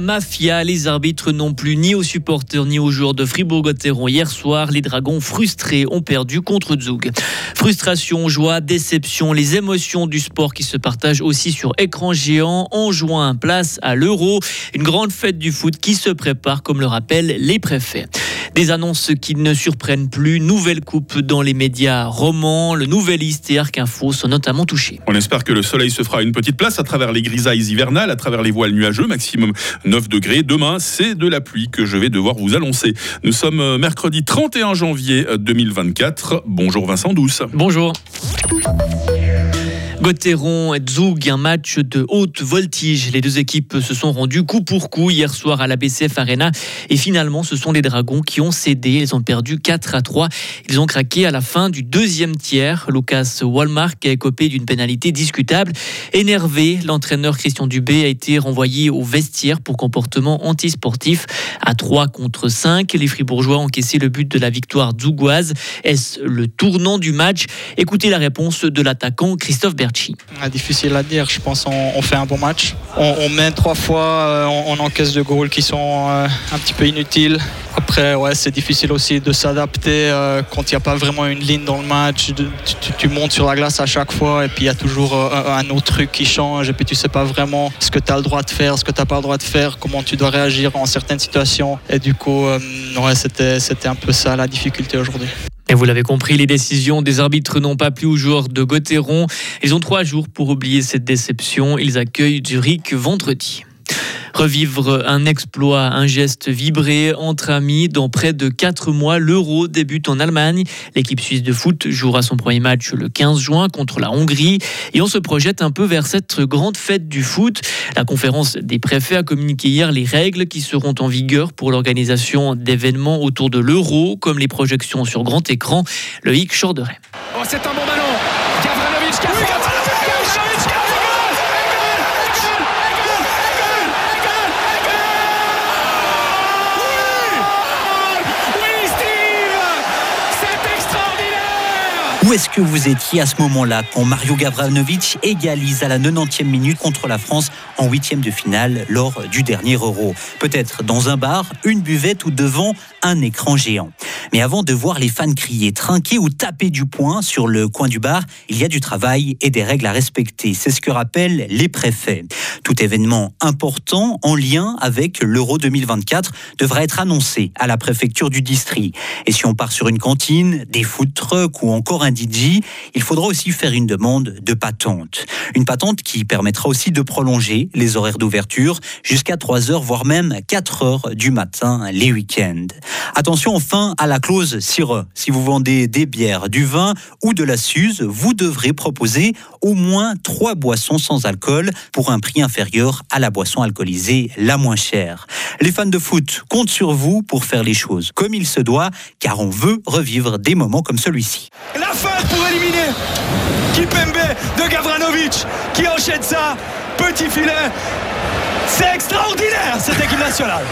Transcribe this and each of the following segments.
Mafia. Les arbitres non plus ni aux supporters ni aux joueurs de Fribourg-Gotteron. Hier soir, les Dragons frustrés ont perdu contre Zug. Frustration, joie, déception, les émotions du sport qui se partagent aussi sur écran géant en juin. Place à l'Euro, une grande fête du foot qui se prépare comme le rappellent les préfets. Des annonces qui ne surprennent plus. Nouvelle coupe dans les médias romans. Le Nouvelliste et Arc Info sont notamment touchés. On espère que le soleil se fera une petite place à travers les grisailles hivernales, à travers les voiles nuageux, maximum 9 degrés. Demain, c'est de la pluie que je vais devoir vous annoncer. Nous sommes euh, mercredi 31 janvier 2024. Bonjour Vincent Douce. Bonjour. Gauthieron et Zug, un match de haute voltige. Les deux équipes se sont rendues coup pour coup hier soir à la BCF Arena. Et finalement, ce sont les Dragons qui ont cédé. Ils ont perdu 4 à 3. Ils ont craqué à la fin du deuxième tiers. Lucas Walmark a écopé d'une pénalité discutable. Énervé, l'entraîneur Christian Dubé a été renvoyé au vestiaire pour comportement antisportif. À 3 contre 5, les Fribourgeois ont encaissé le but de la victoire zougoise. Est-ce le tournant du match? Écoutez la réponse de l'attaquant Christophe Berger. Ah, difficile à dire, je pense on, fait un bon match. On, mène trois fois, euh, on, encaisse deux goals qui sont euh, un petit peu inutiles. Après, ouais, c'est difficile aussi de s'adapter euh, quand il n'y a pas vraiment une ligne dans le match. tu, montes sur la glace à chaque fois et puis il y a toujours un, autre truc qui change et puis tu sais pas vraiment ce que tu as le droit de faire, ce que tu n'as pas le droit de faire, comment tu dois réagir en certaines situations. Et du coup, ouais, c'était un peu ça la difficulté aujourd'hui. Et vous l'avez compris, les décisions des arbitres n'ont pas plu aux joueurs de Gauthieron. Ils ont trois jours pour oublier cette déception. Ils accueillent Zurich vendredi. Revivre un exploit, un geste vibré entre amis. Dans près de 4 mois, l'Euro débute en Allemagne. L'équipe suisse de foot jouera son premier match le 15 juin contre la Hongrie. Et on se projette un peu vers cette grande fête du foot. La conférence des préfets a communiqué hier les règles qui seront en vigueur pour l'organisation d'événements autour de l'Euro, comme les projections sur grand écran. Le Hic Chorderet. Oh, c'est un bon ballon Est-ce que vous étiez à ce moment-là quand Mario Gavranovic égalise à la 90e minute contre la France en huitième de finale lors du dernier Euro? Peut-être dans un bar, une buvette ou devant un écran géant? Mais avant de voir les fans crier, trinquer ou taper du poing sur le coin du bar, il y a du travail et des règles à respecter. C'est ce que rappellent les préfets. Tout événement important en lien avec l'Euro 2024 devra être annoncé à la préfecture du district. Et si on part sur une cantine, des food trucks ou encore un DJ, il faudra aussi faire une demande de patente. Une patente qui permettra aussi de prolonger les horaires d'ouverture jusqu'à 3 heures, voire même 4 heures du matin les week-ends. Attention enfin à la clause SIRE. Si vous vendez des bières, du vin ou de la Suze, vous devrez proposer au moins 3 boissons sans alcool pour un prix inférieur à la boisson alcoolisée la moins chère. Les fans de foot comptent sur vous pour faire les choses comme il se doit, car on veut revivre des moments comme celui-ci pour éliminer Kipembe de Gavranovic qui enchaîne ça. Petit filet. C'est extraordinaire cette équipe nationale.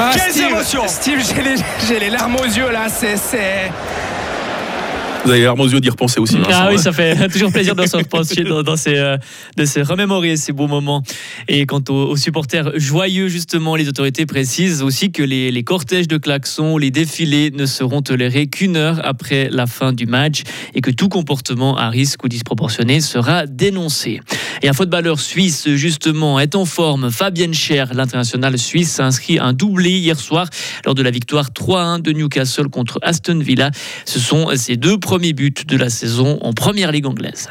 Ah, Quelles émotions Steve, j'ai les, larmes aux yeux là. C'est vous avez l'air aux yeux d'y repenser aussi. ah oui, ça fait toujours plaisir de se repenser, dans, ces, euh, de se remémorer ces beaux moments. Et quant aux, supporters joyeux, justement, les autorités précisent aussi que les, les cortèges de klaxons, les défilés ne seront tolérés qu'une heure après la fin du match et que tout comportement à risque ou disproportionné sera dénoncé. Et un footballeur suisse, justement, est en forme. Fabienne Cher, l'international suisse, a inscrit un doublé hier soir lors de la victoire 3-1 de Newcastle contre Aston Villa. Ce sont ses deux premier but de la saison en première ligue anglaise.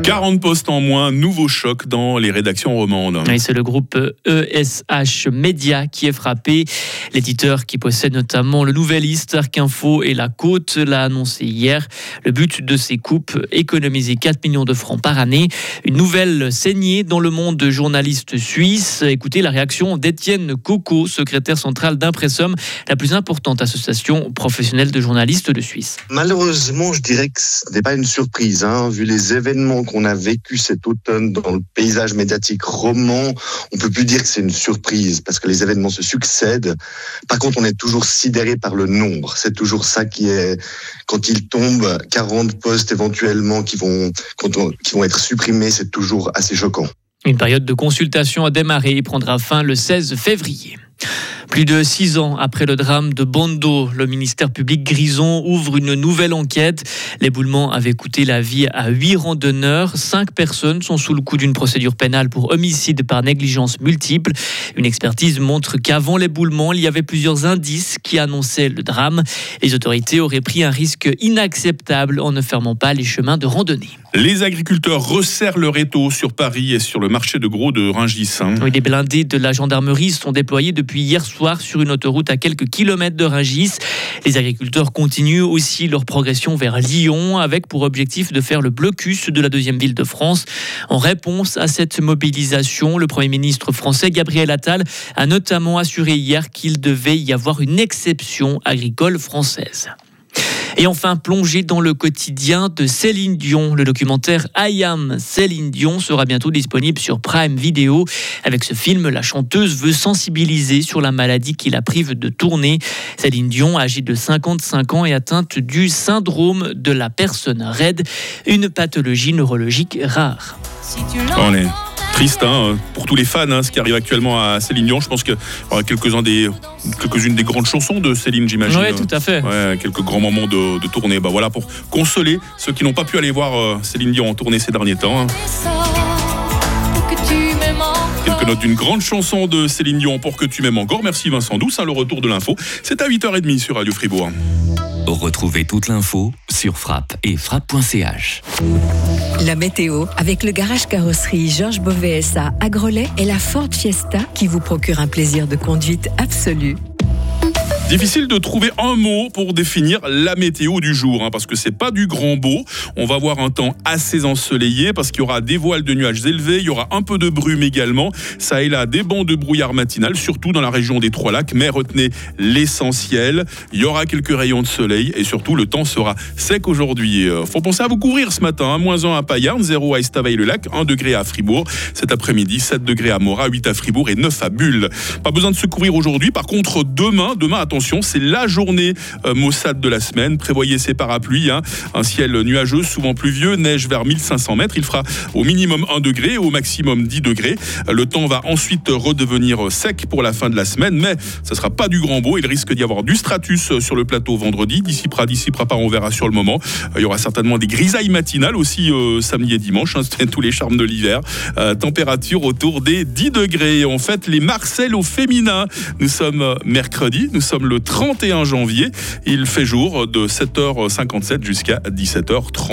40 postes en moins, nouveau choc dans les rédactions romandes. c'est le groupe ESH Media qui est frappé. L'éditeur qui possède notamment le Nouvelliste, Arc Info et La Côte l'a annoncé hier. Le but de ces coupes, économiser 4 millions de francs par année. Une nouvelle saignée dans le monde journaliste suisse. Écoutez la réaction d'Étienne Coco, secrétaire central d'Impressum, la plus importante association professionnelle de journalistes de Suisse. Malheureusement, je dirais que ce n'est pas une surprise, hein, vu les événements qu'on a vécu cet automne dans le paysage médiatique roman, on peut plus dire que c'est une surprise parce que les événements se succèdent. Par contre, on est toujours sidéré par le nombre. C'est toujours ça qui est quand il tombe 40 postes éventuellement qui vont qui vont être supprimés, c'est toujours assez choquant. Une période de consultation a démarré et prendra fin le 16 février. Plus de six ans après le drame de Bondo, le ministère public Grison ouvre une nouvelle enquête. L'éboulement avait coûté la vie à huit randonneurs. Cinq personnes sont sous le coup d'une procédure pénale pour homicide par négligence multiple. Une expertise montre qu'avant l'éboulement, il y avait plusieurs indices qui annonçaient le drame. Les autorités auraient pris un risque inacceptable en ne fermant pas les chemins de randonnée. Les agriculteurs resserrent leur étau sur Paris et sur le marché de gros de. Hein. Oui, les blindés de la gendarmerie sont déployés depuis hier soir sur une autoroute à quelques kilomètres de Rungis. Les agriculteurs continuent aussi leur progression vers Lyon avec pour objectif de faire le blocus de la deuxième ville de France. En réponse à cette mobilisation, le Premier ministre français Gabriel Attal a notamment assuré hier qu'il devait y avoir une exception agricole française. Et enfin, plongé dans le quotidien de Céline Dion. Le documentaire I Am Céline Dion sera bientôt disponible sur Prime Video. Avec ce film, la chanteuse veut sensibiliser sur la maladie qui la prive de tourner. Céline Dion, âgée de 55 ans, est atteinte du syndrome de la personne raide, une pathologie neurologique rare. Si tu triste hein, pour tous les fans, hein, ce qui arrive actuellement à Céline Dion. Je pense qu'il y aura quelques-uns des, quelques-unes des grandes chansons de Céline, j'imagine. Oui, tout à fait. quelques grands moments de, tournée. Bah voilà pour consoler ceux qui n'ont pas pu aller voir euh, Céline Dion en tournée ces derniers temps. Hein. Quelques notes d'une grande chanson de Céline Dion pour que tu m'aimes encore. Merci Vincent Douce. le retour de l'info. C'est à 8h30 sur Radio Fribourg. Retrouvez toute l'info sur frappe et frappe.ch. La météo avec le garage carrosserie Georges Beauvais à Grelais et la Ford Fiesta qui vous procure un plaisir de conduite absolu. Difficile de trouver un mot pour définir la météo du jour, hein, parce que c'est pas du grand beau. On va avoir un temps assez ensoleillé, parce qu'il y aura des voiles de nuages élevés, il y aura un peu de brume également. Ça et là, des bancs de brouillard matinal, surtout dans la région des Trois Lacs, mais retenez l'essentiel. Il y aura quelques rayons de soleil et surtout le temps sera sec aujourd'hui. Euh, faut penser à vous couvrir ce matin. Hein. Moins 1 à Payarn, 0 à Estavayer-le-Lac, 1 degré à Fribourg. Cet après-midi, 7 degrés à Morat, 8 à Fribourg et 9 à Bulle. Pas besoin de se couvrir aujourd'hui. Par contre, demain, demain, attention c'est la journée euh, maussade de la semaine. Prévoyez ces parapluies. Hein. Un ciel nuageux, souvent pluvieux, neige vers 1500 mètres. Il fera au minimum 1 degré, au maximum 10 degrés. Le temps va ensuite redevenir sec pour la fin de la semaine, mais ce sera pas du grand beau. Il risque d'y avoir du stratus sur le plateau vendredi. D'ici d'ici pas, on verra sur le moment. Il y aura certainement des grisailles matinales aussi euh, samedi et dimanche. Hein. Tous les charmes de l'hiver. Euh, température autour des 10 degrés. En fait, les Marcel au féminin. Nous sommes mercredi, nous sommes le 31 janvier. Il fait jour de 7h57 jusqu'à 17h30.